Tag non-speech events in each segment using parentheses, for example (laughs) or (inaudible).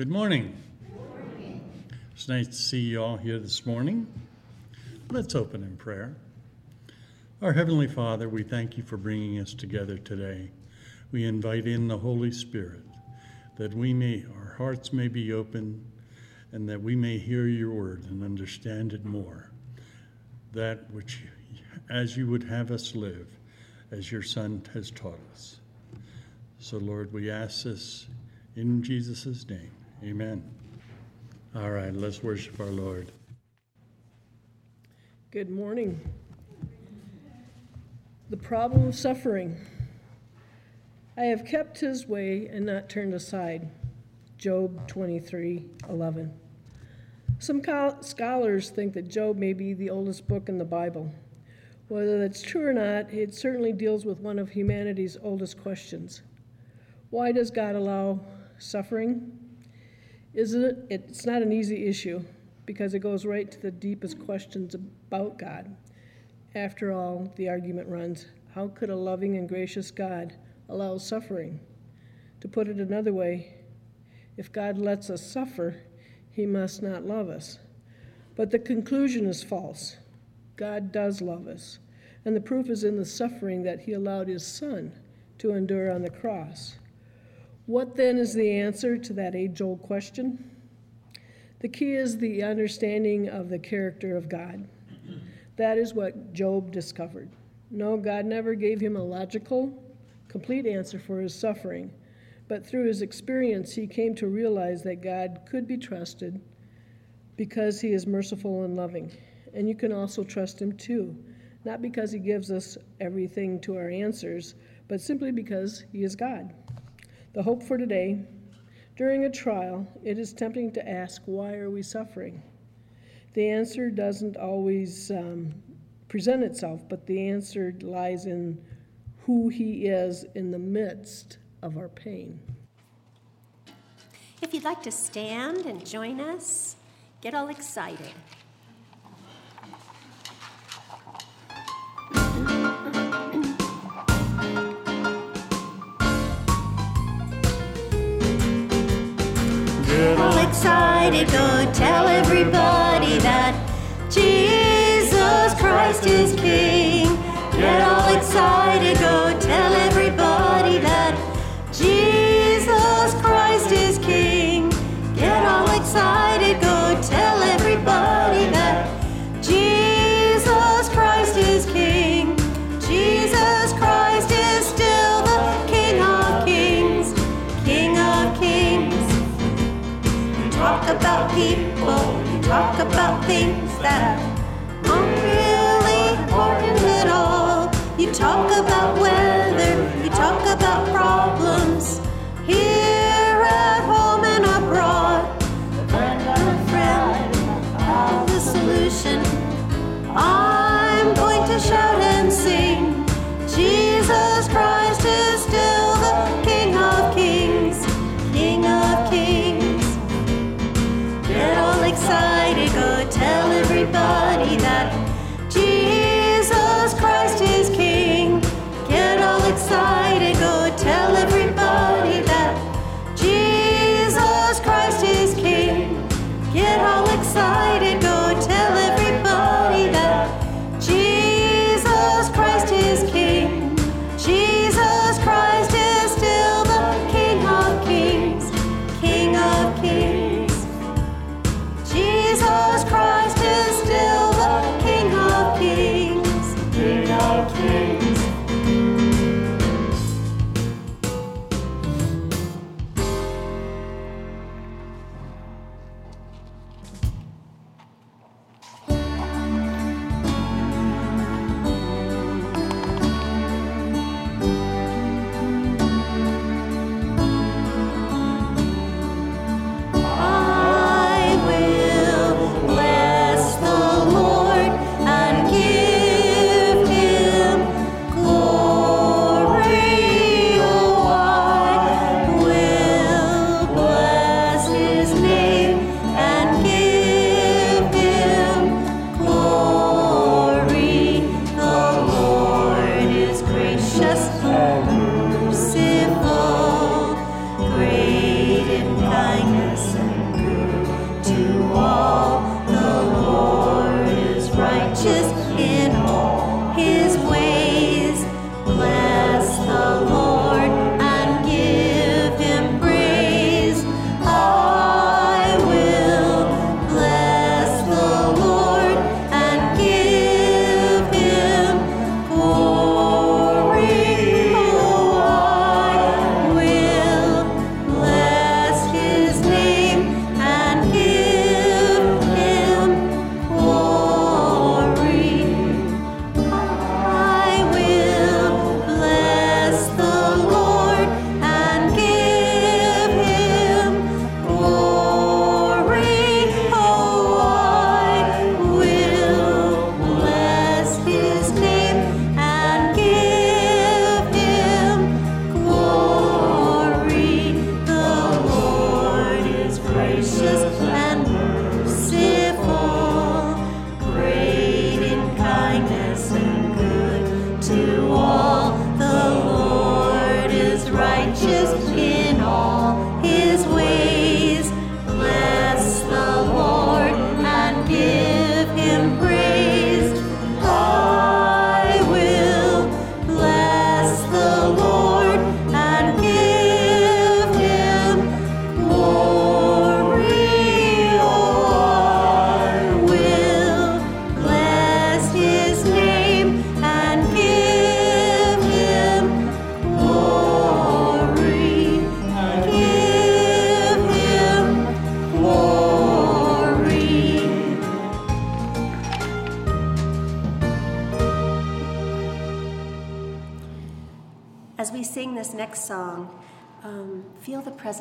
Good morning. It's nice to see you all here this morning. Let's open in prayer. Our Heavenly Father, we thank you for bringing us together today. We invite in the Holy Spirit that we may, our hearts may be open and that we may hear your word and understand it more. That which, as you would have us live, as your Son has taught us. So, Lord, we ask this in Jesus' name. Amen. All right, let's worship our Lord. Good morning. The problem of suffering. I have kept his way and not turned aside. Job 23 11. Some scholars think that Job may be the oldest book in the Bible. Whether that's true or not, it certainly deals with one of humanity's oldest questions Why does God allow suffering? Isn't it? It's not an easy issue because it goes right to the deepest questions about God. After all, the argument runs how could a loving and gracious God allow suffering? To put it another way, if God lets us suffer, he must not love us. But the conclusion is false. God does love us, and the proof is in the suffering that he allowed his son to endure on the cross. What then is the answer to that age old question? The key is the understanding of the character of God. That is what Job discovered. No, God never gave him a logical, complete answer for his suffering, but through his experience, he came to realize that God could be trusted because he is merciful and loving. And you can also trust him too, not because he gives us everything to our answers, but simply because he is God. The hope for today during a trial, it is tempting to ask, why are we suffering? The answer doesn't always um, present itself, but the answer lies in who He is in the midst of our pain. If you'd like to stand and join us, get all excited. Excited, go tell everybody that Jesus Christ is King. Get all excited, go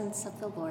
presence of the Lord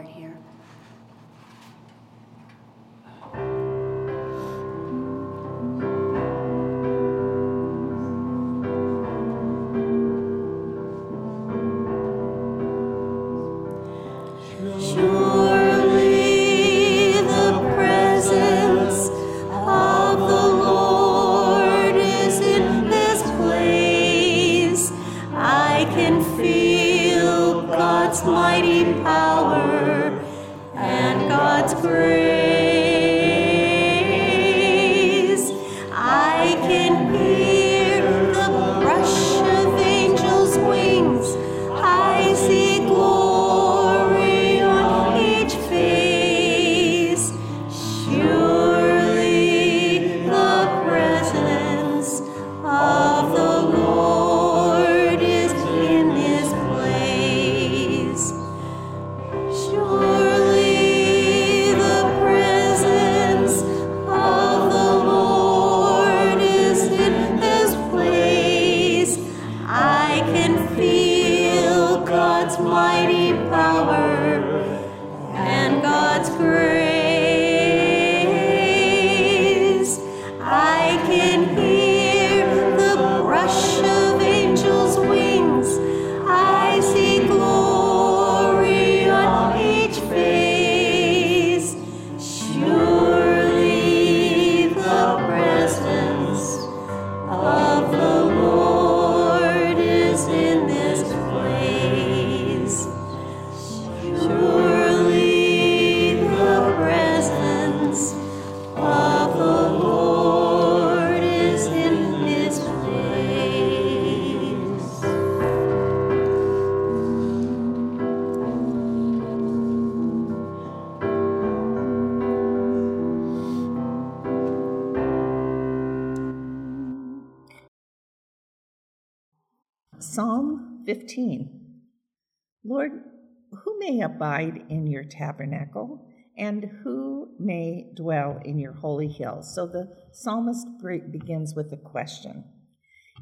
in your holy hill? So the psalmist begins with a question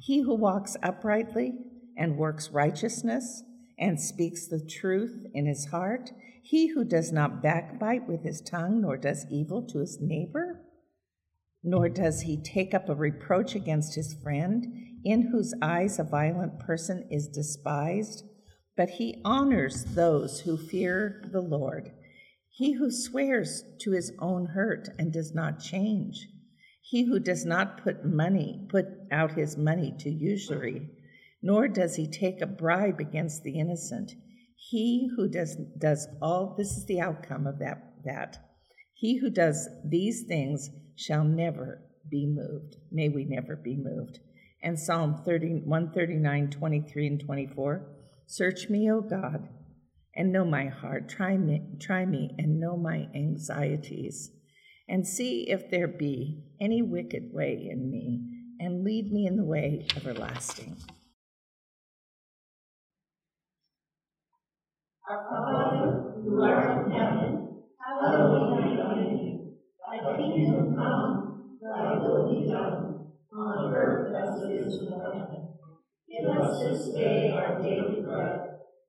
He who walks uprightly and works righteousness and speaks the truth in his heart, he who does not backbite with his tongue, nor does evil to his neighbor, nor does he take up a reproach against his friend in whose eyes a violent person is despised, but he honors those who fear the Lord. He who swears to his own hurt and does not change. He who does not put money, put out his money to usury, nor does he take a bribe against the innocent. He who does does all this is the outcome of that that. He who does these things shall never be moved. May we never be moved and Psalm 30, 139, 23, and 24. Search me, O God, and know my heart. Try me, try me and know my anxieties, and see if there be any wicked way in me, and lead me in the way everlasting. Our Father, who art in heaven, hallowed be thy name. Thy kingdom come, thy will be done on earth as it is in heaven. Give us this day our daily bread,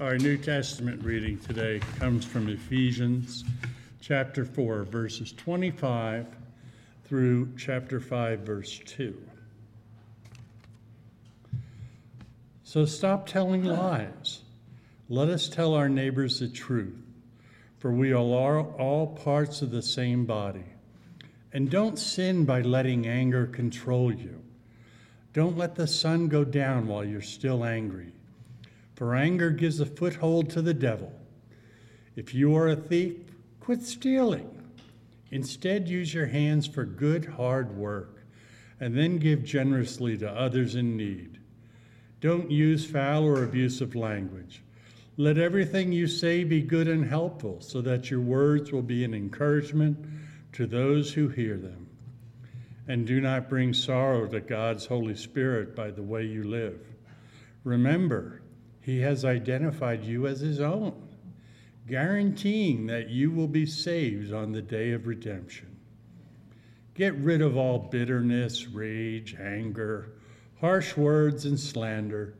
Our New Testament reading today comes from Ephesians chapter 4, verses 25 through chapter 5, verse 2. So stop telling lies. Let us tell our neighbors the truth, for we are all parts of the same body. And don't sin by letting anger control you. Don't let the sun go down while you're still angry, for anger gives a foothold to the devil. If you are a thief, quit stealing. Instead, use your hands for good, hard work, and then give generously to others in need. Don't use foul or abusive language. Let everything you say be good and helpful, so that your words will be an encouragement to those who hear them. And do not bring sorrow to God's Holy Spirit by the way you live. Remember, He has identified you as His own, guaranteeing that you will be saved on the day of redemption. Get rid of all bitterness, rage, anger harsh words, and slander,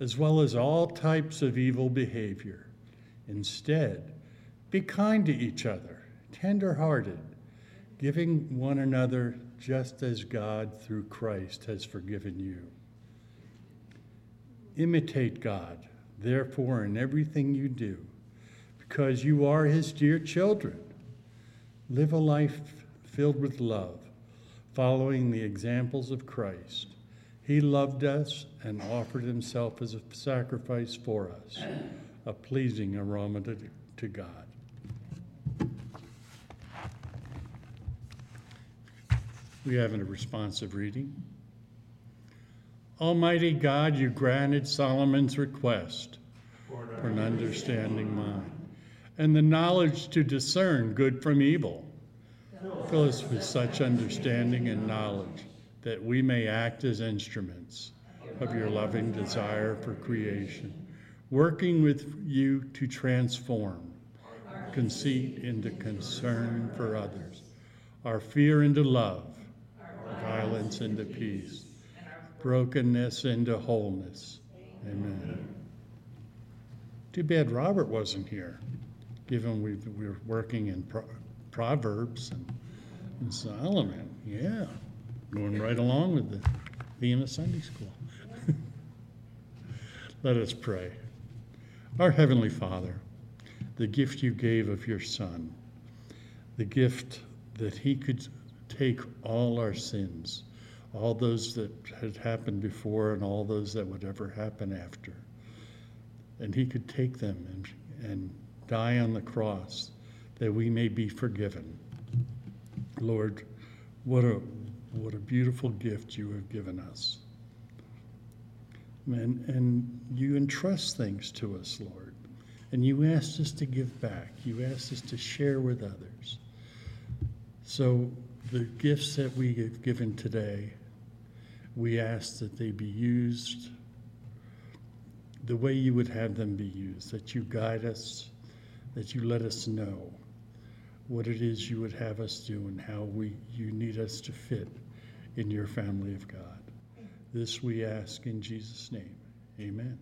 as well as all types of evil behavior. Instead, be kind to each other, tender hearted, giving one another just as God through Christ has forgiven you. Imitate God, therefore, in everything you do, because you are his dear children. Live a life filled with love, following the examples of Christ. He loved us and offered himself as a sacrifice for us, a pleasing aroma to, to God. We have a responsive reading. Almighty God, you granted Solomon's request for an understanding mind and the knowledge to discern good from evil. Fill us with such understanding and knowledge that we may act as instruments of your loving desire for creation, working with you to transform conceit into concern for others, our fear into love, violence into peace, brokenness into wholeness. Amen. Too bad Robert wasn't here, given we, we were working in Pro- Proverbs and, and Solomon. Yeah going right along with the theme of Sunday school. (laughs) Let us pray. Our Heavenly Father, the gift you gave of your Son, the gift that He could take all our sins, all those that had happened before and all those that would ever happen after, and He could take them and, and die on the cross that we may be forgiven. Lord, what a what a beautiful gift you have given us. And, and you entrust things to us, Lord. And you asked us to give back. You asked us to share with others. So the gifts that we have given today, we ask that they be used the way you would have them be used, that you guide us, that you let us know what it is you would have us do and how we you need us to fit in your family of God. This we ask in Jesus' name. Amen.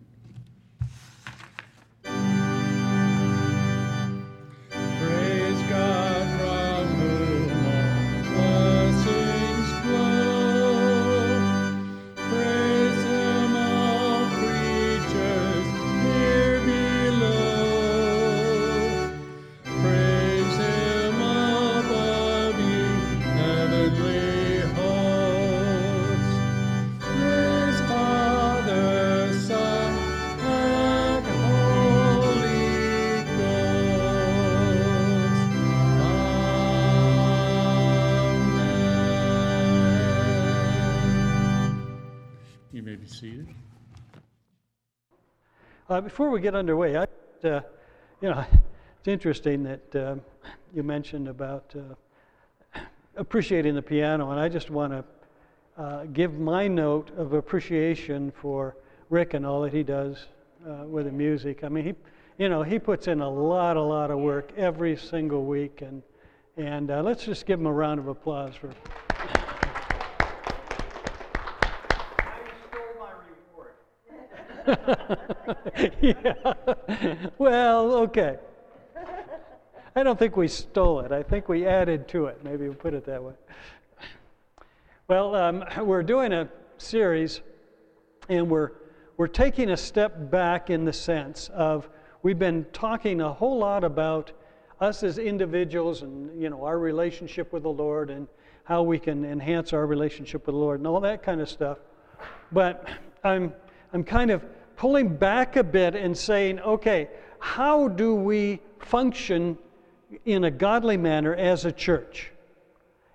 Uh, before we get underway, I, uh, you know, it's interesting that uh, you mentioned about uh, appreciating the piano, and I just want to uh, give my note of appreciation for Rik and all that he does uh, with the music. I mean, he, you know, he puts in a lot, a lot of work every single week, and and let's just give him a round of applause for. I stole my reward. (laughs) yeah. Well, okay. I don't think we stole it. I think we added to it. Maybe we'll put it that way. Well, um, (clears throat) we're doing a series, and we're we're taking a step back in the sense of we've been talking a whole lot about us as individuals and you know our relationship with the Lord and how we can enhance our relationship with the Lord and all that kind of stuff. But I'm I'm kind of pulling back a bit and saying, okay, how do we function in a godly manner as a church?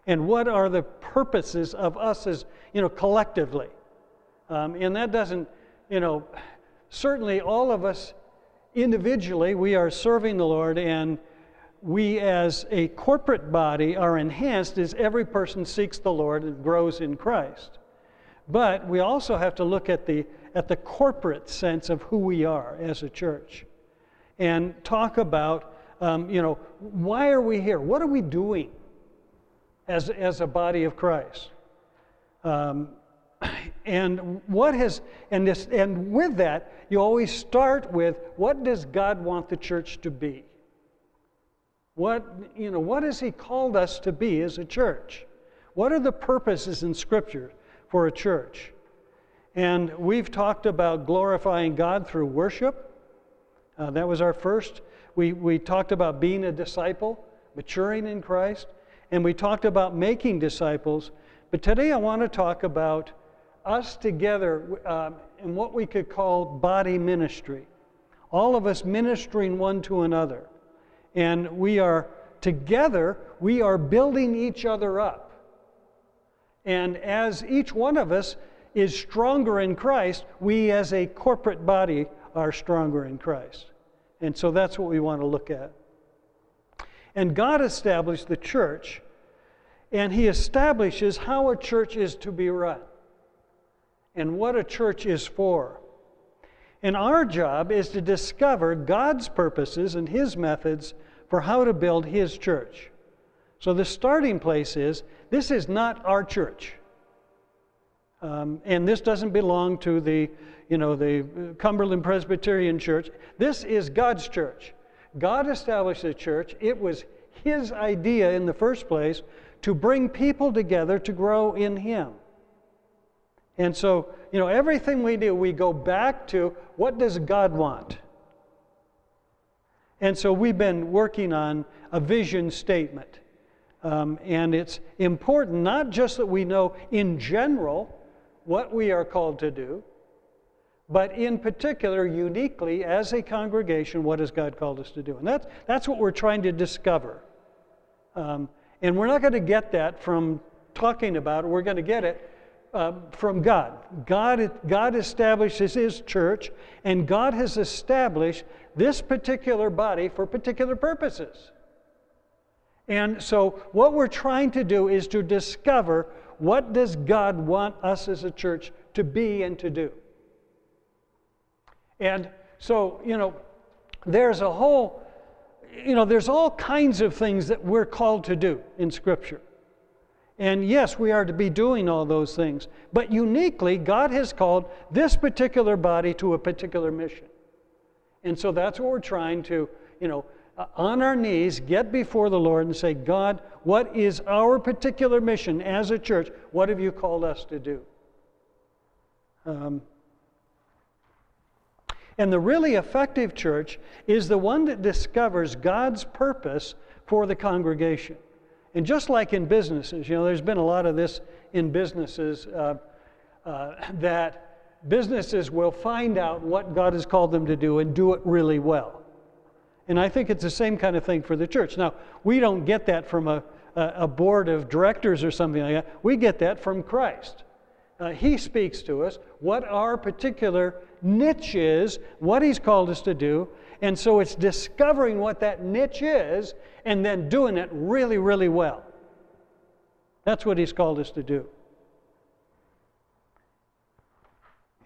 And what are the purposes of us as, you know, collectively? Um, and that doesn't, you know, certainly all of us individually, we are serving the Lord, and we as a corporate body are enhanced as every person seeks the Lord and grows in Christ. But we also have to look at the, at the corporate sense of who we are as a church and talk about, um, you know, why are we here? What are we doing as, as a body of Christ? Um, (clears throat) and what has and this and with that you always start with what does god want the church to be what you know what has he called us to be as a church what are the purposes in scripture for a church. And we've talked about glorifying God through worship. Uh, that was our first. We, we talked about being a disciple, maturing in Christ, and we talked about making disciples. But today I want to talk about us together um, in what we could call body ministry. All of us ministering one to another. And we are together, we are building each other up. And as each one of us is stronger in Christ, we as a corporate body are stronger in Christ. And so that's what we want to look at. And God established the church, and He establishes how a church is to be run and what a church is for. And our job is to discover God's purposes and His methods for how to build His church. So the starting place is this is not our church. Um, and this doesn't belong to the, you know, the Cumberland Presbyterian Church. This is God's church. God established the church. It was His idea in the first place to bring people together to grow in Him. And so, you know, everything we do, we go back to what does God want? And so we've been working on a vision statement. Um, and it's important not just that we know in general what we are called to do, but in particular, uniquely, as a congregation, what has God called us to do? And that's, that's what we're trying to discover. Um, and we're not going to get that from talking about it, we're going to get it uh, from God. God. God establishes His church, and God has established this particular body for particular purposes. And so what we're trying to do is to discover what does God want us as a church to be and to do. And so, you know, there's a whole you know, there's all kinds of things that we're called to do in Scripture. And yes, we are to be doing all those things. But uniquely, God has called this particular body to a particular mission. And so that's what we're trying to, you know, on our knees, get before the Lord and say, God, what is our particular mission as a church? What have you called us to do? Um, and the really effective church is the one that discovers God's purpose for the congregation. And just like in businesses, you know, there's been a lot of this in businesses uh, uh, that businesses will find out what God has called them to do and do it really well. And I think it's the same kind of thing for the church. Now, we don't get that from a, a board of directors or something like that. We get that from Christ. Uh, he speaks to us what our particular niche is, what He's called us to do. And so it's discovering what that niche is and then doing it really, really well. That's what He's called us to do.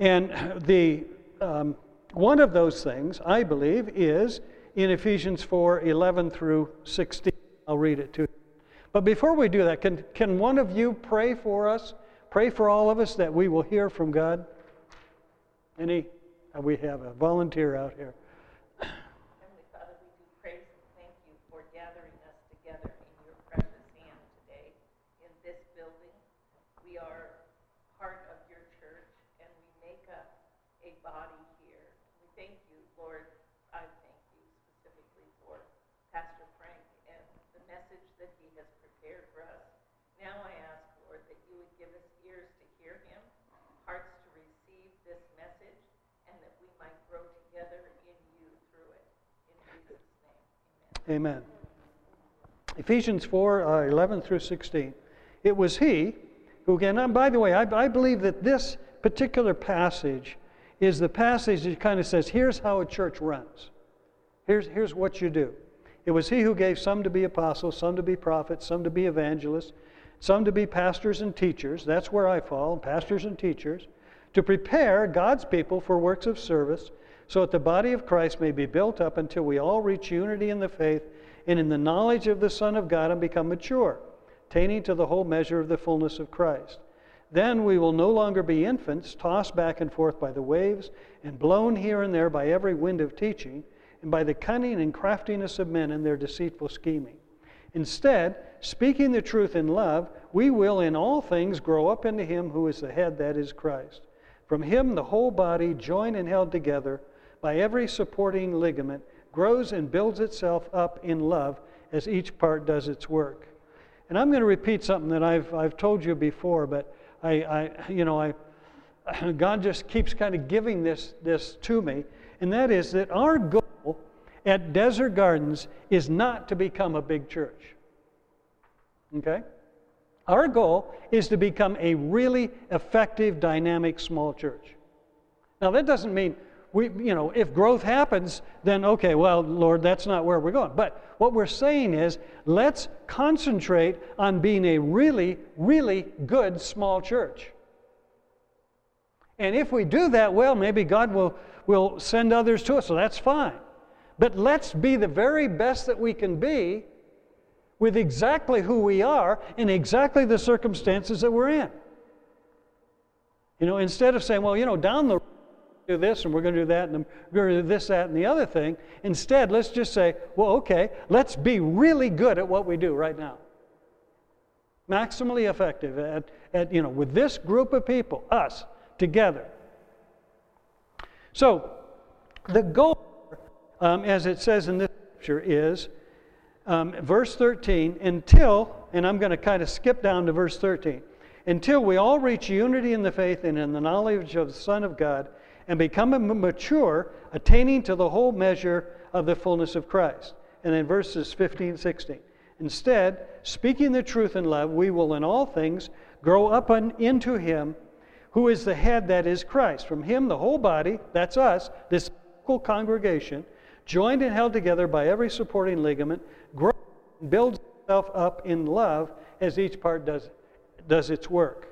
And the, um, one of those things, I believe, is in Ephesians 4 11 through 16. I'll read it to you. But before we do that, can, can one of you pray for us? Pray for all of us that we will hear from God? Any? Uh, We have a volunteer out here. Heavenly Father, we do praise and thank you for gathering us together in your precious hand today in this building. We are part of your church and we make up a body here. We thank you, Lord. I thank you specifically for Pastor Frank and the message that he has prepared for us. Now I ask, Lord, that you would give us ears to hear him, hearts to receive this message, and that we might grow together in you through it. In Jesus' name, amen. Ephesians 4 uh, 11 through 16. It was he who, again, and by the way, I, I believe that this particular passage is the passage that kind of says, here's how a church runs. Here's, here's what you do. It was he who gave some to be apostles, some to be prophets, some to be evangelists, some to be pastors and teachers. That's where I fall, pastors and teachers, to prepare God's people for works of service, so that the body of Christ may be built up until we all reach unity in the faith and in the knowledge of the Son of God and become mature, attaining to the whole measure of the fullness of Christ. Then we will no longer be infants, tossed back and forth by the waves and blown here and there by every wind of teaching and by the cunning and craftiness of men and their deceitful scheming. Instead, speaking the truth in love, we will in all things grow up into Him who is the head, that is Christ. From Him, the whole body, joined and held together by every supporting ligament, grows and builds itself up in love as each part does its work. And I'm going to repeat something that I've, I've told you before, but I, I you know, I, (laughs) God just keeps kind of giving this, this to me, and that is that our goal at Desert Gardens is not to become a big church. Okay? Our goal is to become a really effective, dynamic small church. Now, that doesn't mean we, you know, if growth happens, then okay, well, Lord, that's not where we're going. But what we're saying is let's concentrate on being a really, really good small church. And if we do that well, maybe God will, will send others to us, so that's fine. But let's be the very best that we can be with exactly who we are and exactly the circumstances that we're in. You know, instead of saying, well, you know, down the road, do this and we're going to do that and we're going to do this, that, and the other thing. Instead, let's just say, well, okay, let's be really good at what we do right now. Maximally effective at, at you know, with this group of people, us, together. So, the goal, um, as it says in this scripture, is um, verse 13, until, and I'm going to kind of skip down to verse 13, until we all reach unity in the faith and in the knowledge of the Son of God and become mature, attaining to the whole measure of the fullness of Christ. And then verses 15, 16. Instead, speaking the truth in love, we will in all things grow up into Him who is the head, that is Christ. From Him, the whole body, that's us, this local congregation, joined and held together by every supporting ligament, grows and builds itself up in love as each part does, does its work.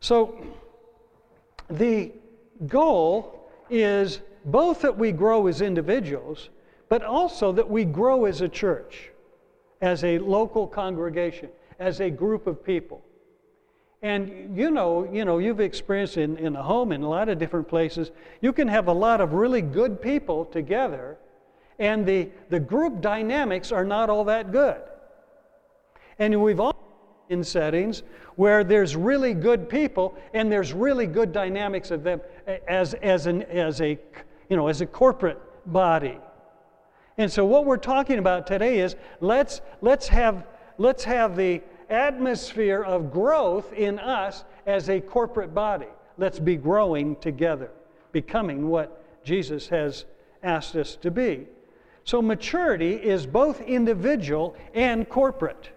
So, the goal is both that we grow as individuals, but also that we grow as a church, as a local congregation, as a group of people. And you know, you know, you've experienced in, in a home in a lot of different places, you can have a lot of really good people together, and the, the group dynamics are not all that good. And we've all in settings where there's really good people and there's really good dynamics of them as, as, an, as, a, you know, as a corporate body. And so what we're talking about today is let's, let's, have, let's have the atmosphere of growth in us as a corporate body. Let's be growing together, becoming what Jesus has asked us to be. So maturity is both individual and corporate.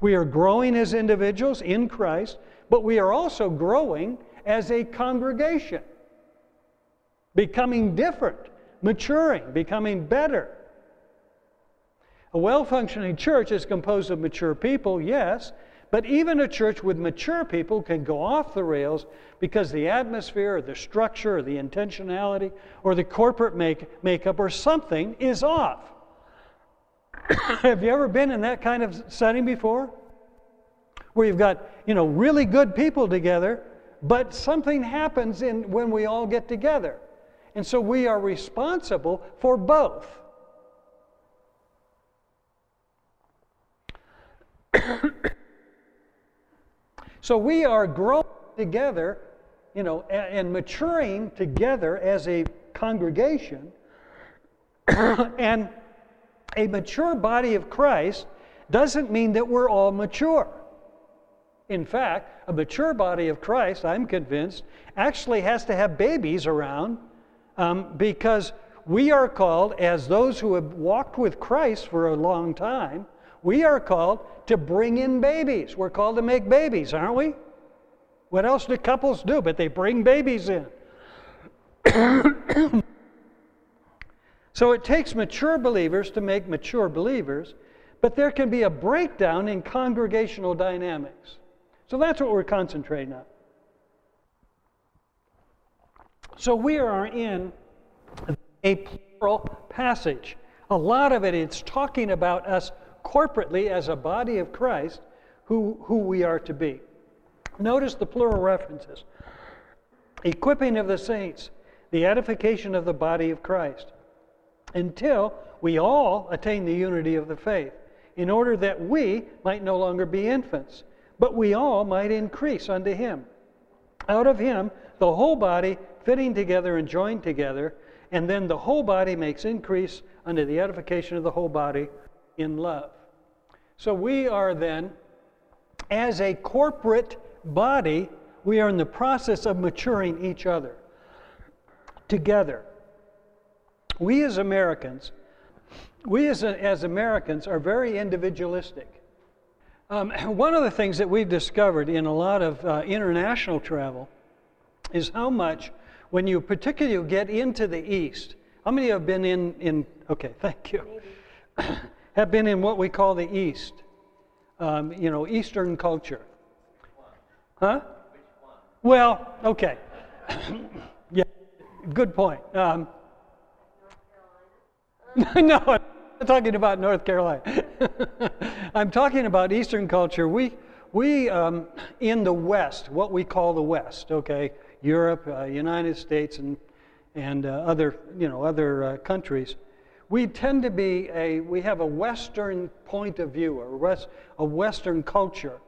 We are growing as individuals in Christ, but we are also growing as a congregation, becoming different, maturing, becoming better. A well functioning church is composed of mature people, yes, but even a church with mature people can go off the rails because the atmosphere or the structure or the intentionality or the corporate make, makeup or something is off. (coughs) Have you ever been in that kind of setting before? Where you've got, you know, really good people together, but something happens in, when we all get together. And so we are responsible for both. (coughs) so we are growing together, you know, and maturing together as a congregation. (coughs) and a mature body of Christ doesn't mean that we're all mature. In fact, a mature body of Christ, I'm convinced, actually has to have babies around um, because we are called, as those who have walked with Christ for a long time, we are called to bring in babies. We're called to make babies, aren't we? What else do couples do? But they bring babies in. So it takes mature believers to make mature believers, but there can be a breakdown in congregational dynamics. So that's what we're concentrating on. So we are in a plural passage. A lot of it is talking about us corporately as a body of Christ who, who we are to be. Notice the plural references equipping of the saints, the edification of the body of Christ, until we all attain the unity of the faith, in order that we might no longer be infants but we all might increase unto him. Out of him, the whole body fitting together and joined together, and then the whole body makes increase unto the edification of the whole body in love. So we are then, as a corporate body, we are in the process of maturing each other together. We as Americans, we as, as Americans are very individualistic. Um, (laughs) one of the things that we've discovered in a lot of uh, international travel is how much, when you particularly get into the East, how many have been in, in okay, (laughs) thank you, (clears throat) have been in what we call the East, um, you know, Eastern culture? Huh? Well, okay. (laughs) yeah, good point. Um, (laughs) no, I'm talking about North Carolina. (laughs) I'm talking about Eastern culture. We, we um, in the West, what we call the West, okay, Europe, uh, United States, and, and uh, other, you know, other uh, countries, we tend to be a, we have a Western point of view, or West, a Western culture.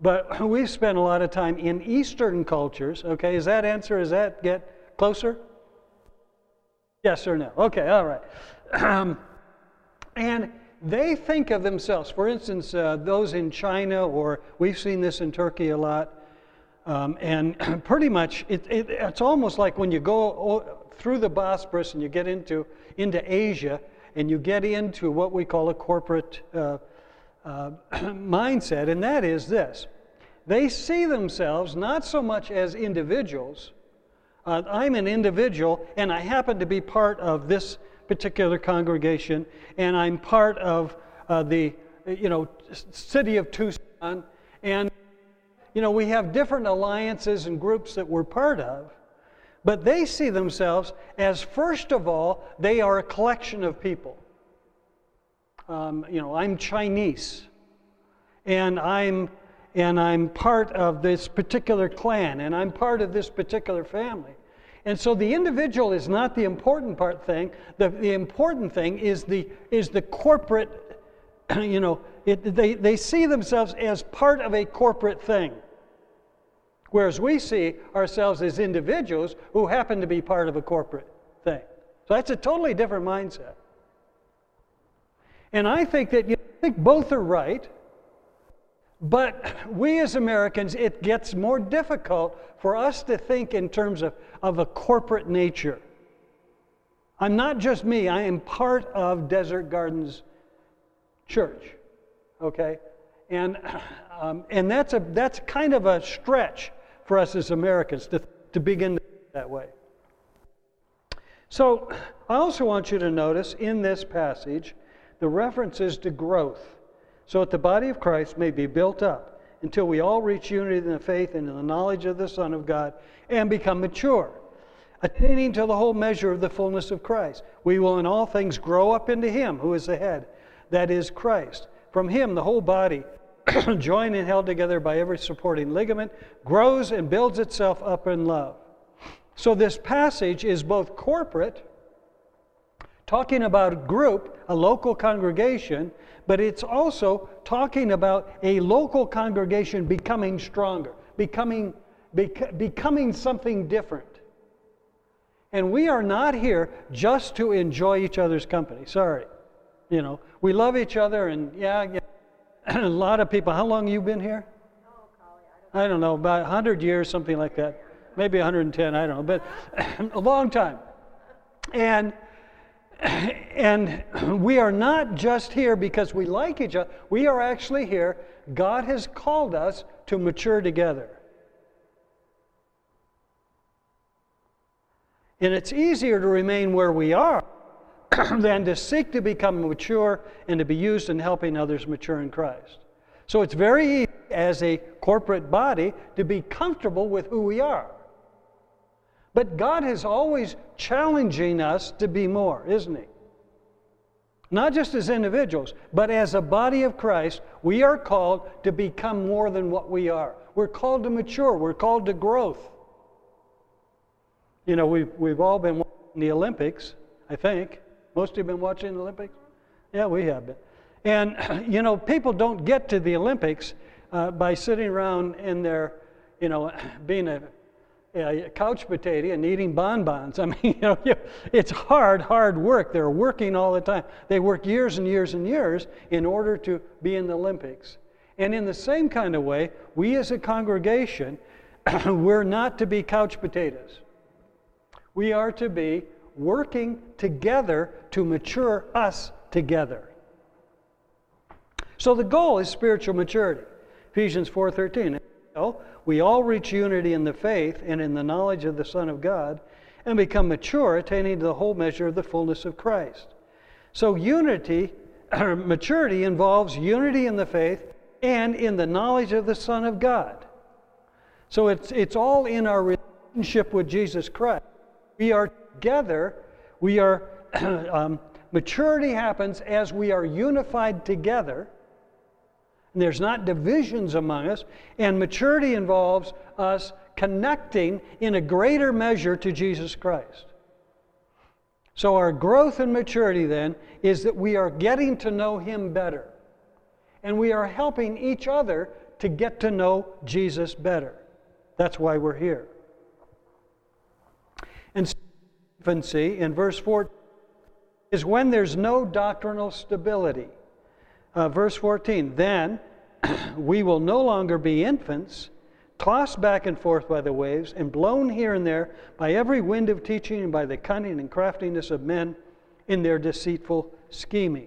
But (laughs) we spend a lot of time in Eastern cultures, okay, is that answer, does that get closer? Yes or no? Okay, all right. Um, and they think of themselves, for instance, uh, those in China, or we've seen this in Turkey a lot, um, and (clears throat) pretty much it, it, it's almost like when you go through the Bosporus and you get into, into Asia and you get into what we call a corporate uh, uh, (clears throat) mindset, and that is this they see themselves not so much as individuals. Uh, I'm an individual and I happen to be part of this particular congregation, and I'm part of uh, the you know city of Tucson, and you know we have different alliances and groups that we're part of, but they see themselves as first of all they are a collection of people. Um, you know, I'm Chinese, and I'm and I'm part of this particular clan, and I'm part of this particular family. And so the individual is not the important part thing. The, the important thing is the, is the corporate, (clears throat) you know, it, they, they see themselves as part of a corporate thing. Whereas we see ourselves as individuals who happen to be part of a corporate thing. So that's a totally different mindset. And I think that you know, I think both are right. But we as Americans, it gets more difficult for us to think in terms of, of a corporate nature. I'm not just me, I am part of Desert Gardens Church. Okay? And, (clears throat) um, and that's, a, that's kind of a stretch for us as Americans to, to begin that way. So I also want you to notice in this passage the references to growth so that the body of Christ may be built up until we all reach unity in the faith and in the knowledge of the Son of God and become mature, attaining to the whole measure of the fullness of Christ. We will in all things grow up into Him who is the head, that is Christ. From Him, the whole body, (clears throat) joined and held together by every supporting ligament, grows and builds itself up in love. So this passage is both corporate, talking about a group, a local congregation, but it's also talking about a local congregation becoming stronger, becoming, bec- becoming something different. And we are not here just to enjoy each other's company. Sorry. You know, we love each other, and yeah, yeah. (clears throat) a lot of people. How long you been here? I don't know, about 100 years, something like that. Maybe 110, I don't know, but (clears throat) a long time. And and we are not just here because we like each other. We are actually here. God has called us to mature together. And it's easier to remain where we are (clears throat) than to seek to become mature and to be used in helping others mature in Christ. So it's very easy as a corporate body to be comfortable with who we are. But God is always challenging us to be more, isn't He? Not just as individuals, but as a body of Christ, we are called to become more than what we are. We're called to mature, we're called to growth. You know, we've, we've all been watching the Olympics, I think. Most of you have been watching the Olympics? Yeah, we have been. And, (clears throat) you know, people don't get to the Olympics uh, by sitting around in their, you know, (clears throat) being a, couch potato and eating bonbons. (laughs) I mean, you know, it's hard, hard work. They're working all the time. They work years and years and years in order to be in the Olympics. And in the same kind of way, we as a congregation, (clears throat) we're not to be couch potatoes. We are to be working together to mature us together. So the goal is spiritual maturity. Ephesians 4:13. We all reach unity in the faith and in the knowledge of the Son of God and become mature, attaining to the whole measure of the fullness of Christ. So unity, (clears throat) or maturity involves unity in the faith and in the knowledge of the Son of God. So it's, it's all in our relationship with Jesus Christ. We are together, we are, (clears throat) um, maturity happens as we are unified together. And there's not divisions among us. And maturity involves us connecting in a greater measure to Jesus Christ. So, our growth and maturity then is that we are getting to know Him better. And we are helping each other to get to know Jesus better. That's why we're here. And infancy in verse 4 is when there's no doctrinal stability. Uh, verse 14, then (clears throat) we will no longer be infants, tossed back and forth by the waves, and blown here and there by every wind of teaching and by the cunning and craftiness of men in their deceitful scheming.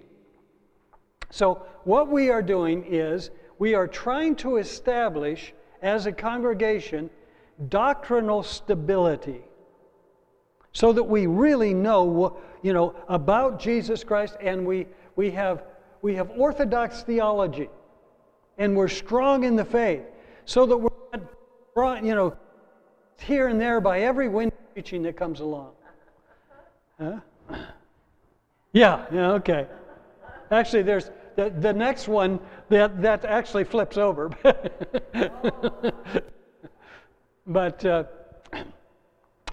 So, what we are doing is we are trying to establish as a congregation doctrinal stability so that we really know, you know, about Jesus Christ and we, we, have, we have orthodox theology and we're strong in the faith so that we're not brought, you know, here and there by every wind preaching that comes along. Huh? Yeah, yeah, okay. Actually, there's the, the next one that, that actually flips over. (laughs) but uh,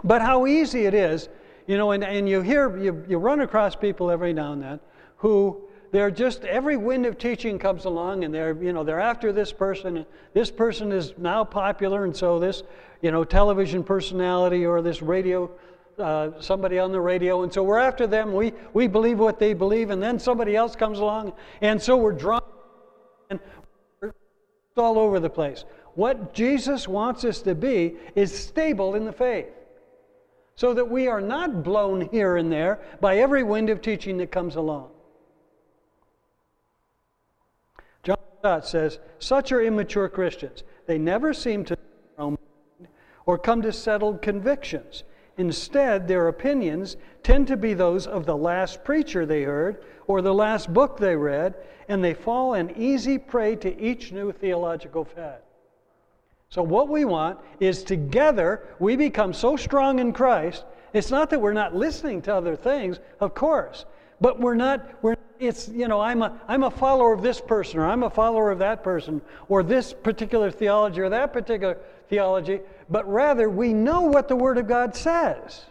but how easy it is, you know, and, and you hear, you, you run across people every now and then who they're just, every wind of teaching comes along and they're, you know, they're after this person. And this person is now popular, and so this, you know, television personality or this radio, uh, somebody on the radio, and so we're after them. We, we believe what they believe, and then somebody else comes along, and so we're drawn and (laughs) we're all over the place. What Jesus wants us to be is stable in the faith so that we are not blown here and there by every wind of teaching that comes along. John Stott says, Such are immature Christians. They never seem to or come to settled convictions. Instead, their opinions tend to be those of the last preacher they heard or the last book they read, and they fall an easy prey to each new theological fad. So, what we want is together we become so strong in Christ. It's not that we're not listening to other things, of course, But we're not, we're, it's, you know, I'm a, I'm a follower of this person, or I'm a follower of that person, or this particular theology, or that particular theology, but rather we know what the Word of God says.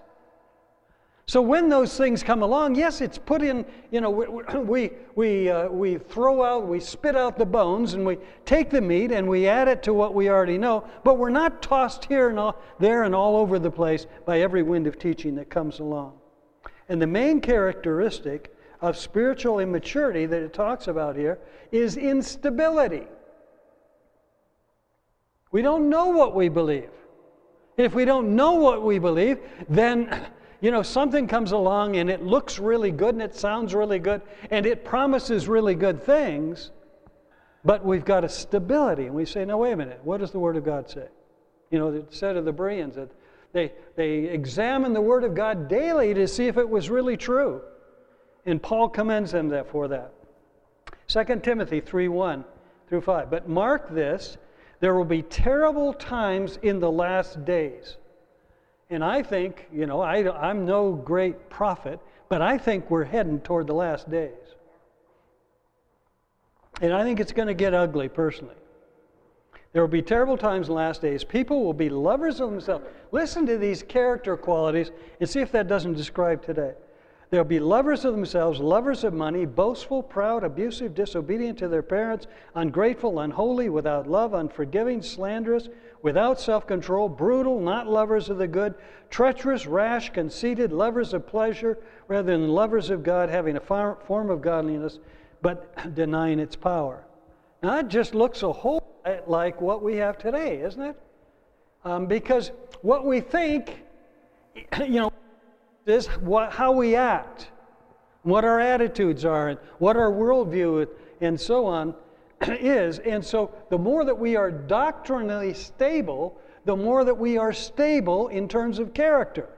So when those things come along, yes, it's put in, you know, we, we, we, uh, we throw out, we spit out the bones, and we take the meat and we add it to what we already know, but we're not tossed here and all, there and all over the place by every wind of teaching that comes along. And the main characteristic of spiritual immaturity that it talks about here is instability. We don't know what we believe. If we don't know what we believe, then (clears throat) you know, something comes along and it looks really good and it sounds really good and it promises really good things, but we've got a stability. And we say, no, wait a minute, what does the Word of God say? You know, it said of the Bereans that they, they examined the Word of God daily to see if it was really true. And Paul commends them that for that. 2 Timothy 3 1 through 5. But mark this there will be terrible times in the last days. And I think, you know, I, I'm no great prophet, but I think we're heading toward the last days. And I think it's going to get ugly personally. There will be terrible times in the last days. People will be lovers of themselves. Listen to these character qualities and see if that doesn't describe today. They'll be lovers of themselves, lovers of money, boastful, proud, abusive, disobedient to their parents, ungrateful, unholy, without love, unforgiving, slanderous, without self control, brutal, not lovers of the good, treacherous, rash, conceited, lovers of pleasure rather than lovers of God, having a form of godliness, but (clears throat) denying its power. Now, that just looks a whole like what we have today, isn't it? Um, because what we think, (clears throat) you know, is what, how we act, what our attitudes are, and what our worldview and so on (clears throat) is. And so the more that we are doctrinally stable, the more that we are stable in terms of character.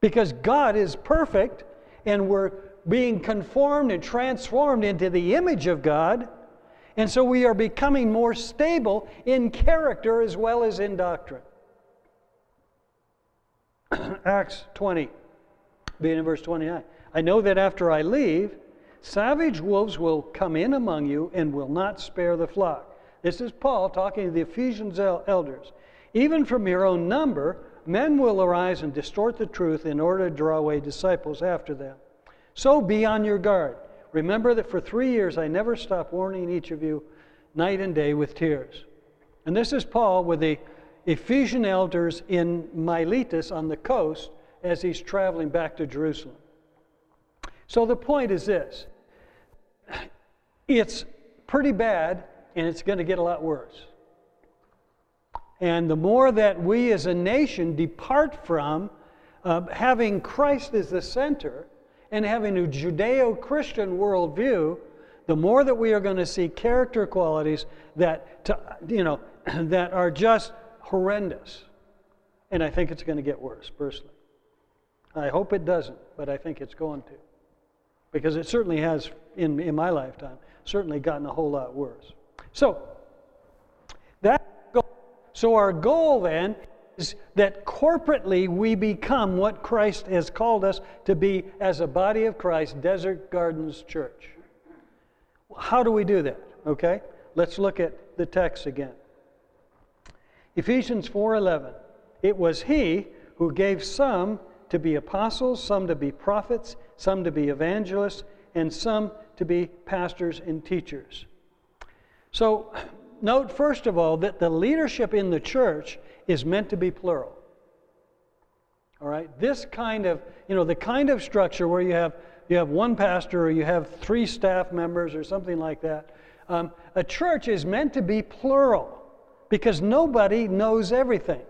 Because God is perfect and we're being conformed and transformed into the image of God. And so we are becoming more stable in character as well as in doctrine. (clears throat) Acts 20, being in verse 29. I know that after I leave, savage wolves will come in among you and will not spare the flock. This is Paul talking to the Ephesians elders. Even from your own number, men will arise and distort the truth in order to draw away disciples after them. So be on your guard. Remember that for three years I never stopped warning each of you night and day with tears. And this is Paul with the Ephesian elders in Miletus on the coast as he's traveling back to Jerusalem. So the point is this it's pretty bad and it's going to get a lot worse. And the more that we as a nation depart from uh, having Christ as the center and having a Judeo Christian worldview, the more that we are going to see character qualities that, to, you know, (clears throat) that are just horrendous. And I think it's going to get worse, personally. I hope it doesn't, but I think it's going to. Because it certainly has, in, in my lifetime, certainly gotten a whole lot worse. So, that so our goal then is that corporately we become what Christ has called us to be as a body of Christ, Desert Gardens Church. How do we do that? Okay? Let's look at the text again. Ephesians 4:11. It was he who gave some to be apostles, some to be prophets, some to be evangelists, and some to be pastors and teachers. So, note first of all that the leadership in the church is meant to be plural. All right? This kind of, you know, the kind of structure where you have you have one pastor or you have three staff members or something like that. Um, a church is meant to be plural because nobody knows everything.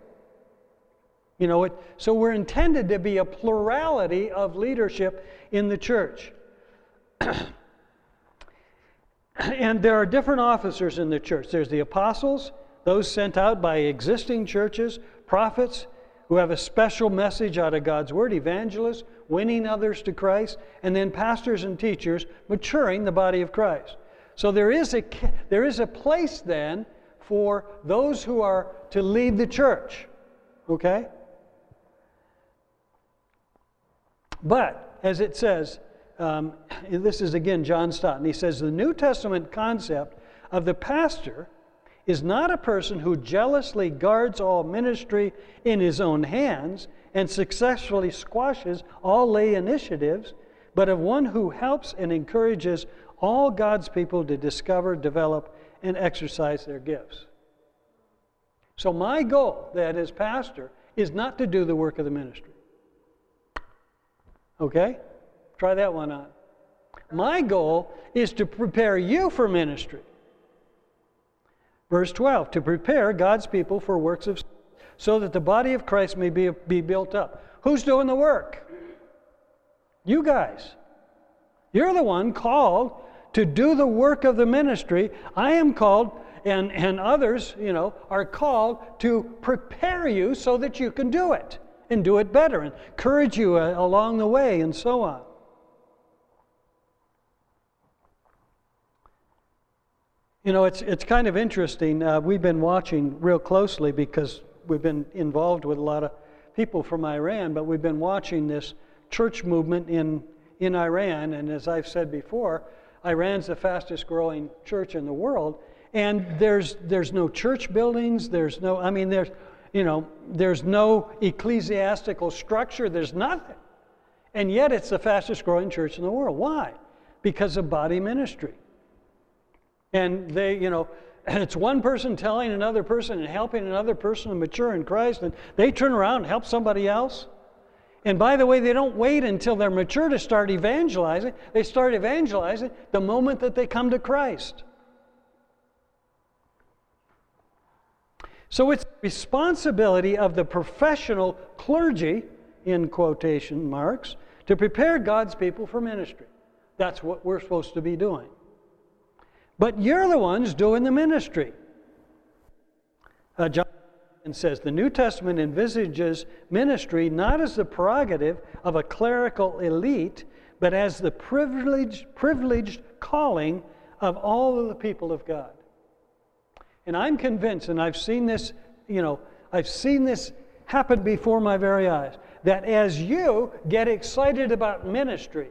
You know, it, so we're intended to be a plurality of leadership in the church. (clears throat) and there are different officers in the church. There's the apostles, those sent out by existing churches, prophets who have a special message out of God's word, evangelists, winning others to Christ, and then pastors and teachers maturing the body of Christ. So there is a, there is a place then for those who are to lead the church. Okay? But as it says, um, (clears throat) this is again John Stott, he says the New Testament concept of the pastor is not a person who jealously guards all ministry in his own hands and successfully squashes all lay initiatives, but of one who helps and encourages all God's people to discover, develop, and exercise their gifts. So, my goal, that as pastor, is not to do the work of the ministry. Okay? Try that one on. My goal is to prepare you for ministry. Verse 12 to prepare God's people for works of so that the body of Christ may be, be built up. Who's doing the work? You guys. You're the one called to do the work of the ministry. I am called, and, and others, you know, are called to prepare you so that you can do it and do it better and encourage you uh, along the way and so on. You know, it's, it's kind of interesting. Uh, we've been watching real closely because we've been involved with a lot of people from Iran, but we've been watching this church movement in, in Iran. And as I've said before, Iran's the fastest growing church in the world. And there's, there's no church buildings, there's no, I mean, there's, you know, there's no ecclesiastical structure, there's nothing. And yet it's the fastest growing church in the world. Why? Because of body ministry. And they, you know, (clears throat) it's one person telling another person and helping another person to mature in Christ, and they turn around and help somebody else. And by the way, they don't wait until they're mature to start evangelizing. They start evangelizing the moment that they come to Christ. So it's responsibility of the professional clergy, in quotation marks, to prepare God's people for ministry. That's what we're supposed to be doing. But you're the ones doing the ministry. Uh, John says the New Testament envisages ministry not as the prerogative of a clerical elite, but as the privileged, privileged calling of all of the people of God. And I'm convinced, and I've seen this, you know, I've seen this happen before my very eyes, that as you get excited about ministry,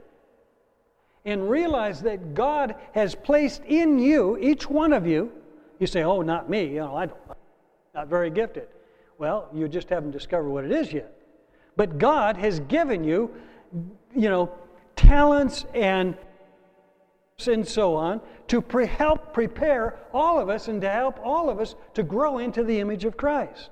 and realize that God has placed in you, each one of you, you say, oh, not me, you know, I'm not very gifted. Well, you just haven't discovered what it is yet. But God has given you, you know, talents and and so on to pre- help prepare all of us and to help all of us to grow into the image of Christ.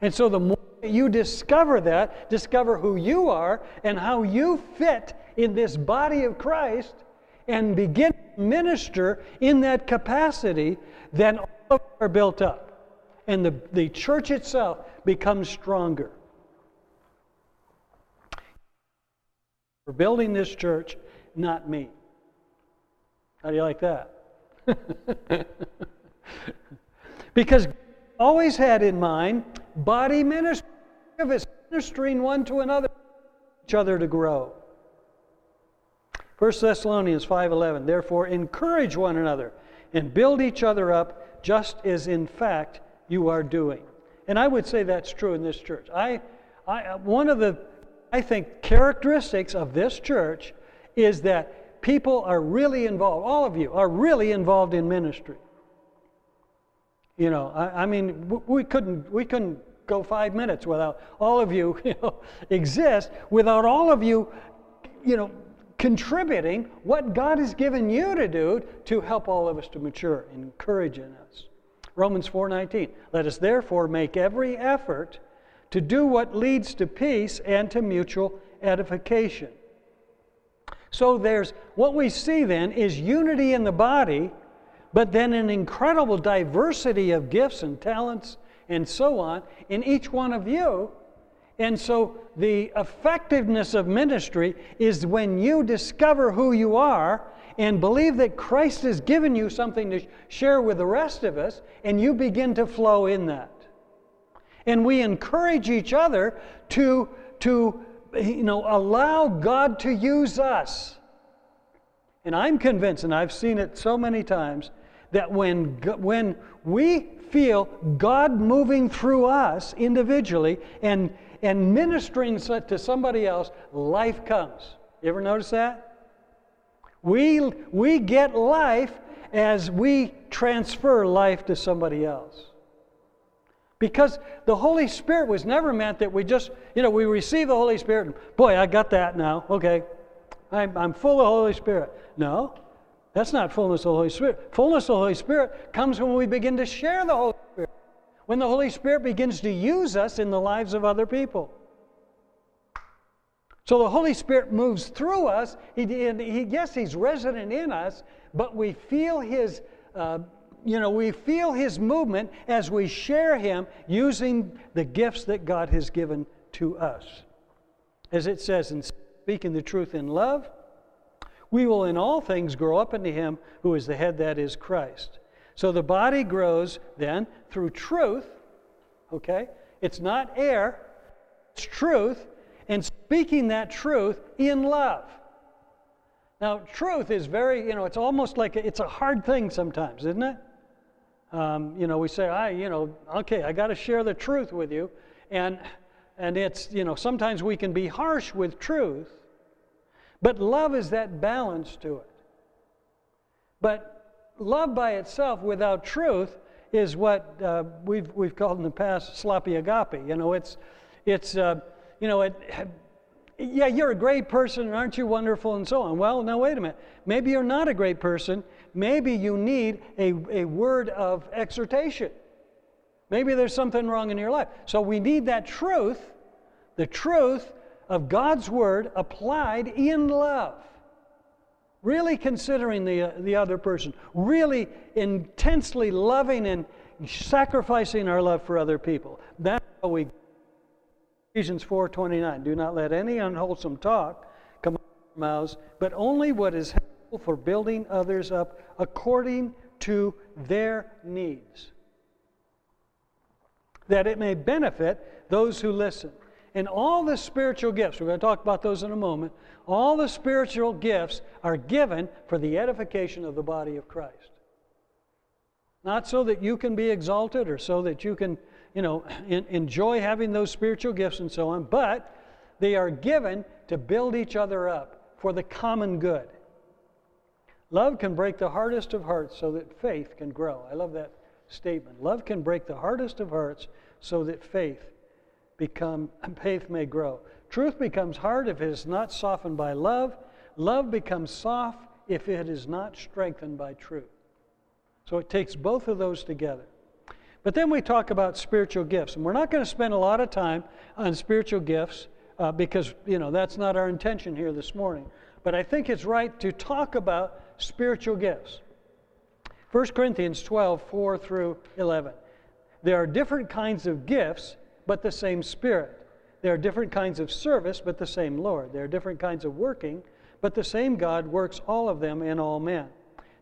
And so the more you discover that, discover who you are and how you fit in this body of Christ and begin to minister in that capacity, then all of are built up. And the, the church itself becomes stronger. We're building this church, not me. How do you like that? (laughs) because always had in mind body ministry of ministering one to another, each other to grow. 1 Thessalonians 5:11 Therefore encourage one another and build each other up just as in fact you are doing. And I would say that's true in this church. I, I one of the I think characteristics of this church is that people are really involved. All of you are really involved in ministry. You know, I, I mean, we couldn't we couldn't go five minutes without all of you, (laughs) you know, exist without all of you, you know, contributing what God has given you to do to help all of us to mature, encouraging us. Romans 4:19. Let us therefore make every effort to do what leads to peace and to mutual edification. So there's what we see then is unity in the body, but then an incredible diversity of gifts and talents and so on in each one of you and so the effectiveness of ministry is when you discover who you are and believe that Christ has given you something to share with the rest of us, and you begin to flow in that. And we encourage each other to, to you know, allow God to use us. And I'm convinced, and I've seen it so many times, that when, when we feel God moving through us individually and, and ministering to somebody else, life comes. You ever notice that? We, we get life as we transfer life to somebody else. Because the Holy Spirit was never meant that we just, you know, we receive the Holy Spirit and, boy, I got that now. Okay, I'm, I'm full of Holy Spirit. No, that's not fullness of the Holy Spirit. Fullness of the Holy Spirit comes when we begin to share the Holy Spirit, when the Holy Spirit begins to use us in the lives of other people. So the Holy Spirit moves through us. He, he, yes, He's resident in us, but we feel His, uh, you know, we feel His movement as we share Him using the gifts that God has given to us. As it says in speaking the truth in love, we will in all things grow up into Him who is the head, that is Christ. So the body grows then through truth, okay? It's not air, it's truth, and speaking that truth in love. Now, truth is very, you know, it's almost like a, it's a hard thing sometimes, isn't it? Um, you know, we say, I, you know, okay, I got to share the truth with you, and and it's, you know, sometimes we can be harsh with truth, but love is that balance to it. But love by itself without truth is what uh, we've, we've called in the past sloppy agape. You know, it's, it's uh, you know, it, yeah, you're a great person, aren't you wonderful, and so on. Well, now, wait a minute. Maybe you're not a great person. Maybe you need a, a word of exhortation. Maybe there's something wrong in your life. So we need that truth, the truth of God's word applied in love. Really considering the, uh, the other person, really intensely loving and sacrificing our love for other people. That's how we Ephesians 4:29 Do not let any unwholesome talk come out of your mouths, but only what is helpful for building others up according to their needs that it may benefit those who listen. And all the spiritual gifts, we're going to talk about those in a moment, all the spiritual gifts are given for the edification of the body of Christ. Not so that you can be exalted or so that you can, you know, (clears throat) in, enjoy having those spiritual gifts and so on, but they are given to build each other up for the common good. Love can break the hardest of hearts so that faith can grow. I love that statement. Love can break the hardest of hearts so that faith become (clears throat) faith may grow. Truth becomes hard if it is not softened by love. Love becomes soft if it is not strengthened by truth. So it takes both of those together. But then we talk about spiritual gifts, and we're not going to spend a lot of time on spiritual gifts uh, because you know that's not our intention here this morning. But I think it's right to talk about spiritual gifts. 1 Corinthians 12, 4 through 11. There are different kinds of gifts, but the same Spirit. There are different kinds of service, but the same Lord. There are different kinds of working, but the same God works all of them in all men.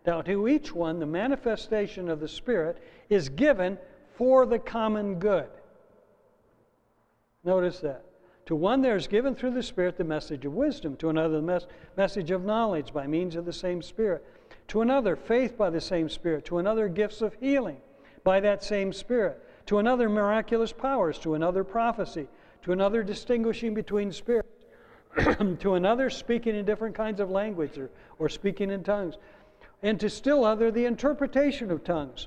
Now, to each one, the manifestation of the Spirit is given for the common good. Notice that. To one, there is given through the Spirit the message of wisdom, to another, the mes- message of knowledge by means of the same Spirit to another, faith by the same Spirit. To another, gifts of healing by that same Spirit. To another, miraculous powers. To another, prophecy. To another, distinguishing between spirits. (clears throat) to another, speaking in different kinds of language or, or speaking in tongues. And to still other, the interpretation of tongues.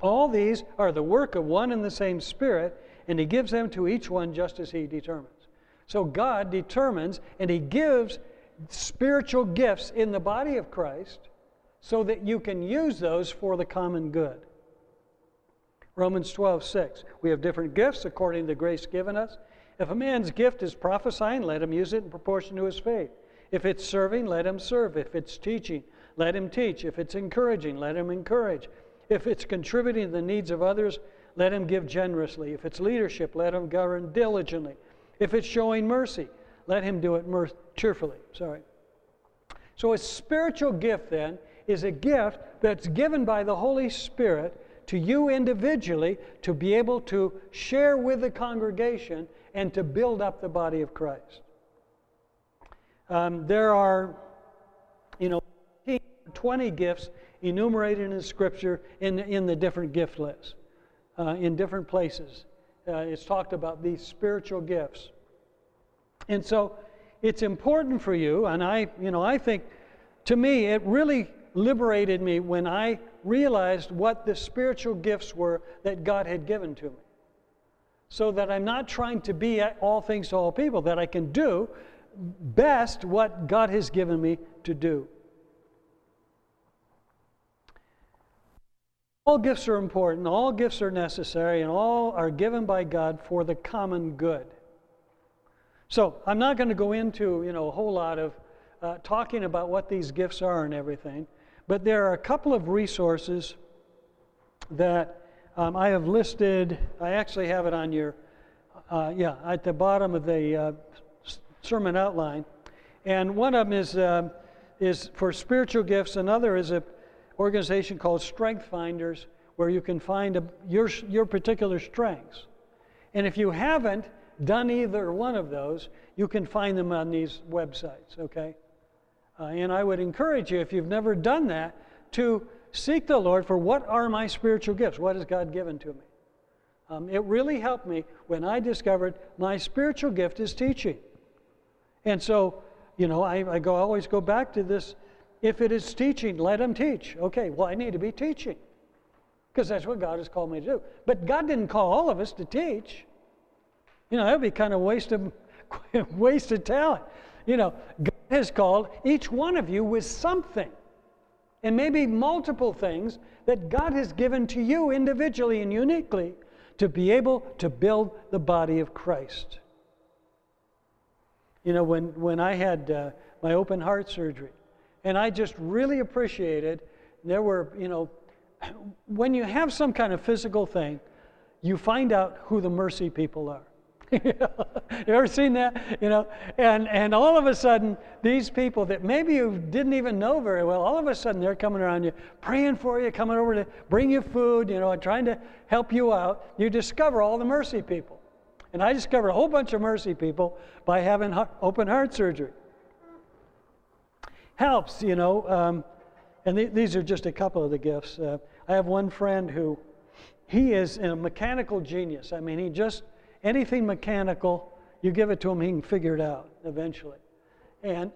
All these are the work of one and the same Spirit, and He gives them to each one just as He determines. So God determines and He gives spiritual gifts in the body of Christ so that you can use those for the common good. Romans 12, 6. We have different gifts according to the grace given us. If a man's gift is prophesying, let him use it in proportion to his faith. If it's serving, let him serve. If it's teaching, let him teach. If it's encouraging, let him encourage. If it's contributing to the needs of others, let him give generously. If it's leadership, let him govern diligently. If it's showing mercy, let him do it cheerfully. Sorry. So a spiritual gift then is a gift that's given by the Holy Spirit to you individually to be able to share with the congregation and to build up the body of Christ. Um, there are, you know, 20 gifts enumerated in Scripture in, in the different gift lists, uh, in different places. Uh, it's talked about these spiritual gifts. And so it's important for you, and I, you know, I think to me it really liberated me when I realized what the spiritual gifts were that God had given to me. So that I'm not trying to be all things to all people, that I can do best what God has given me to do. All gifts are important, all gifts are necessary, and all are given by God for the common good. So I'm not going to go into you know a whole lot of uh, talking about what these gifts are and everything, but there are a couple of resources that um, I have listed. I actually have it on your uh, yeah at the bottom of the uh, sermon outline, and one of them is um, is for spiritual gifts. Another is a organization called Strength Finders, where you can find a, your, your particular strengths. And if you haven't done either one of those, you can find them on these websites, okay? Uh, and I would encourage you, if you've never done that, to seek the Lord for what are my spiritual gifts? What has God given to me? Um, it really helped me when I discovered my spiritual gift is teaching. And so, you know, I, I go, always go back to this if it is teaching, let him teach. Okay, well, I need to be teaching because that's what God has called me to do. But God didn't call all of us to teach. You know, that would be kind of waste of, (laughs) wasted talent. You know, God has called each one of you with something, and maybe multiple things that God has given to you individually and uniquely to be able to build the body of Christ. You know, when, when I had uh, my open heart surgery, and I just really appreciated there were, you know, (clears throat) when you have some kind of physical thing, you find out who the mercy people are. (laughs) you ever seen that? You know, and and all of a sudden, these people that maybe you didn't even know very well, all of a sudden they're coming around you, praying for you, coming over to bring you food, you know, trying to help you out. You discover all the mercy people, and I discovered a whole bunch of mercy people by having open heart surgery helps, you know. Um, and th- these are just a couple of the gifts. Uh, I have one friend who, he is a mechanical genius. I mean, he just, anything mechanical, you give it to him, he can figure it out eventually. And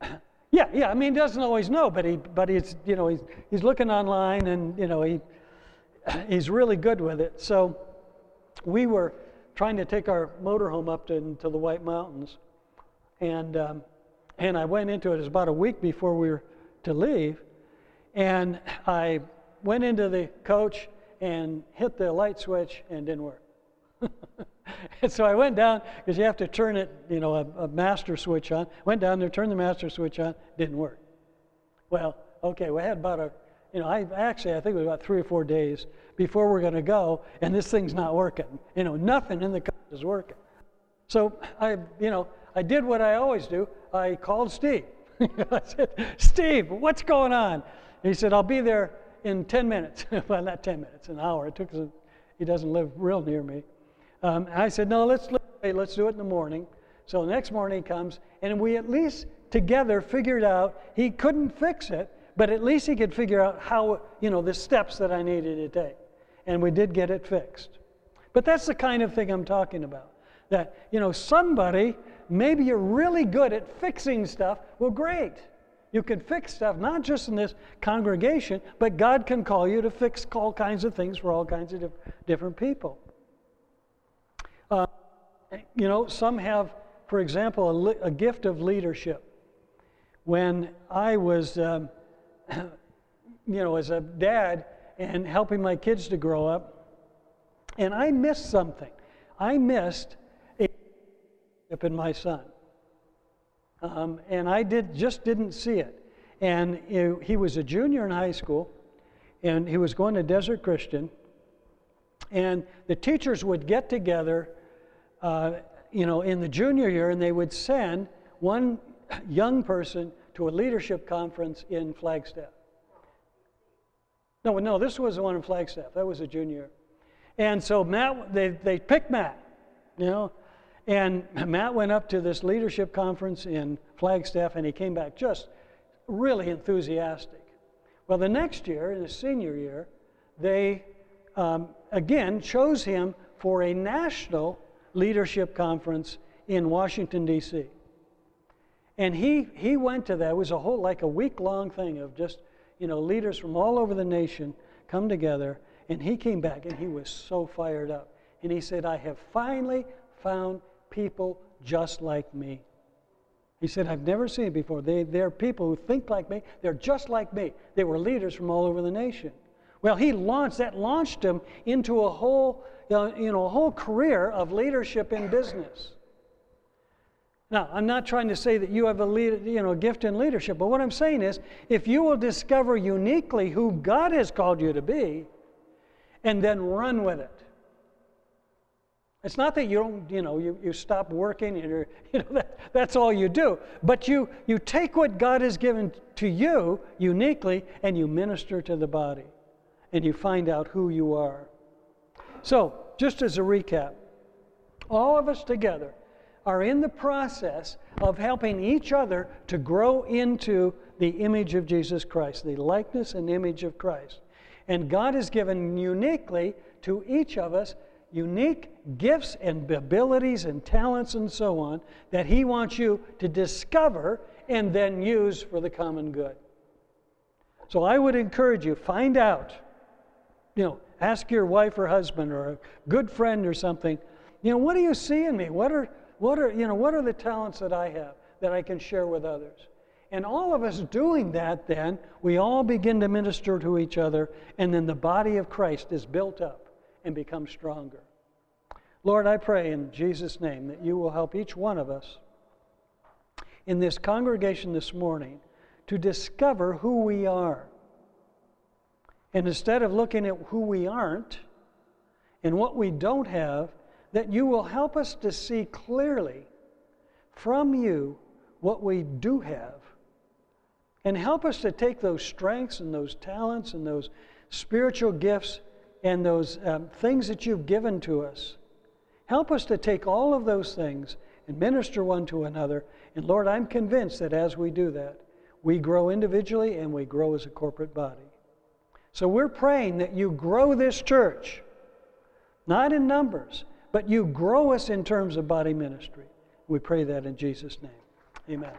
(clears throat) yeah, yeah, I mean, he doesn't always know, but, he, but he's, you know, he's, he's looking online and, you know, he, (clears throat) he's really good with it. So we were trying to take our motorhome up to, to the White Mountains. And um, and I went into it, it was about a week before we were to leave. And (clears throat) I went into the coach and hit the light switch and didn't work. (laughs) and (laughs) so I went down because you have to turn it, you know, a, a, master switch on. Went down there, turned the master switch on, didn't work. Well, okay, we had about a, you know, I actually I think it was about three or four days before we're going to go, and this thing's not working. You know, nothing in the car is working. So I, you know, I did what I always do. I called Steve. (laughs) I said, Steve, what's going on? He said, I'll be there in 10 minutes. (laughs) well, not 10 minutes, an hour. It took, a, he doesn't live real near me. Um, I said, no, let's, let's do it in the morning. So the next morning he comes, and we at least together figured out he couldn't fix it, but at least he could figure out how, you know, the steps that I needed to take. And we did get it fixed. But that's the kind of thing I'm talking about. That, you know, somebody maybe you're really good at fixing stuff. Well, great. You can fix stuff, not just in this congregation, but God can call you to fix all kinds of things for all kinds of different people. Uh, you know, some have, for example, a, li- a, gift of leadership. When I was, um, (clears throat) you know, as a dad and helping my kids to grow up, and I missed something. I missed a in my son. Um, and I did just didn't see it. And he was a junior in high school, and he was going to Desert Christian. And the teachers would get together, uh, you know, in the junior year, and they would send one (coughs) young person to a leadership conference in Flagstaff. No, no, this was the one in Flagstaff. That was a junior. And so Matt, they, they picked Matt, you know, and (coughs) Matt went up to this leadership conference in Flagstaff and he came back just really enthusiastic. Well, the next year, in his senior year, they um, again chose him for a national leadership conference in Washington, D.C. And he, he went to that. It was a whole, like a week long thing of just, you know, leaders from all over the nation come together. And he came back and he was so fired up. And he said, I have finally found people just like me. He said, I've never seen it before. They, they're people who think like me. They're just like me. They were leaders from all over the nation. Well, he launched, that launched him into a whole, uh, you know, a whole career of leadership in business. Now, I'm not trying to say that you have a lead, you know, gift in leadership, but what I'm saying is if you will discover uniquely who God has called you to be and then run with it, it's not that you don't, you know, you, you stop working and (laughs) you know, that, that's all you do. But you, you take what God has given to you uniquely and you minister to the body and you find out who you are. So, just as a recap, all of us together are in the process of helping each other to grow into the image of Jesus Christ, the likeness and image of Christ. And God has given uniquely to each of us unique gifts and abilities and talents and so on that He wants you to discover and then use for the common good. So I would encourage you, find out. You know, ask your wife or husband or a good friend or something, you know, what do you see in me? What are, what are, you know, what are the talents that I have that I can share with others? And all of us doing that, then, we all begin to minister to each other, and then the body of Christ is built up and become stronger. Lord, I pray in Jesus' name that you will help each one of us in this congregation this morning to discover who we are. And instead of looking at who we aren't and what we don't have, that you will help us to see clearly from you what we do have. And help us to take those strengths and those talents and those spiritual gifts and those um, things that you've given to us. Help us to take all of those things and minister one to another. And Lord, I'm convinced that as we do that, we grow individually and we grow as a corporate body. So we're praying that you grow this church, not in numbers, but you grow us in terms of body ministry. We pray that in Jesus' name. Amen.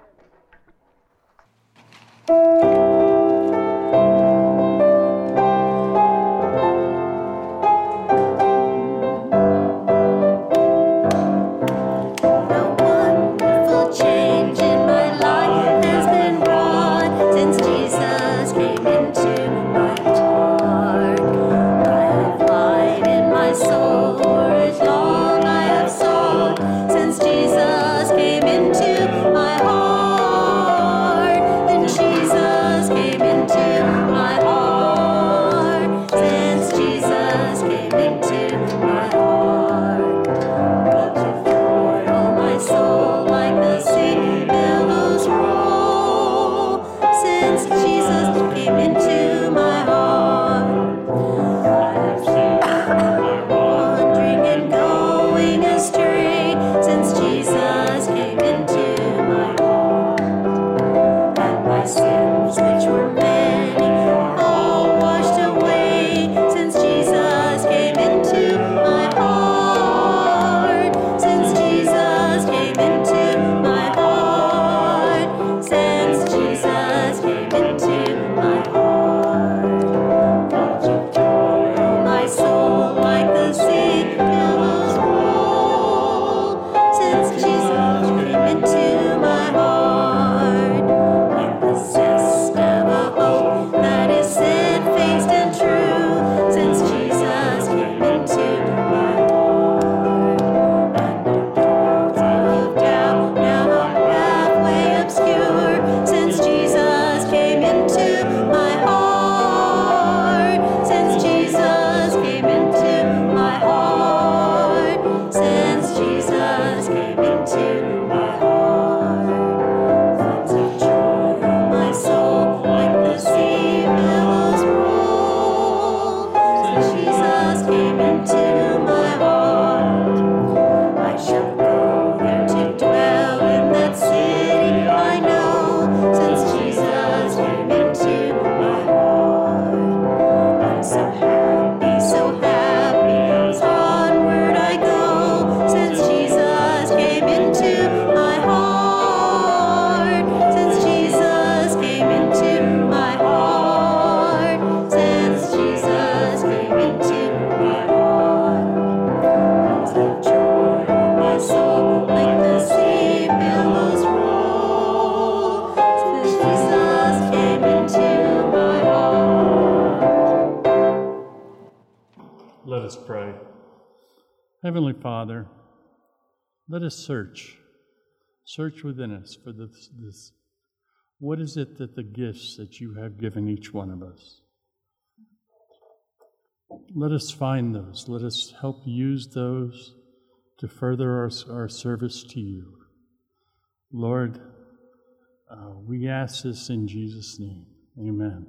Search. Search within us for this, this. What is it that the gifts that you have given each one of us? Let us find those. Let us help use those to further our, our service to you. Lord, uh, we ask this in Jesus' name. Amen.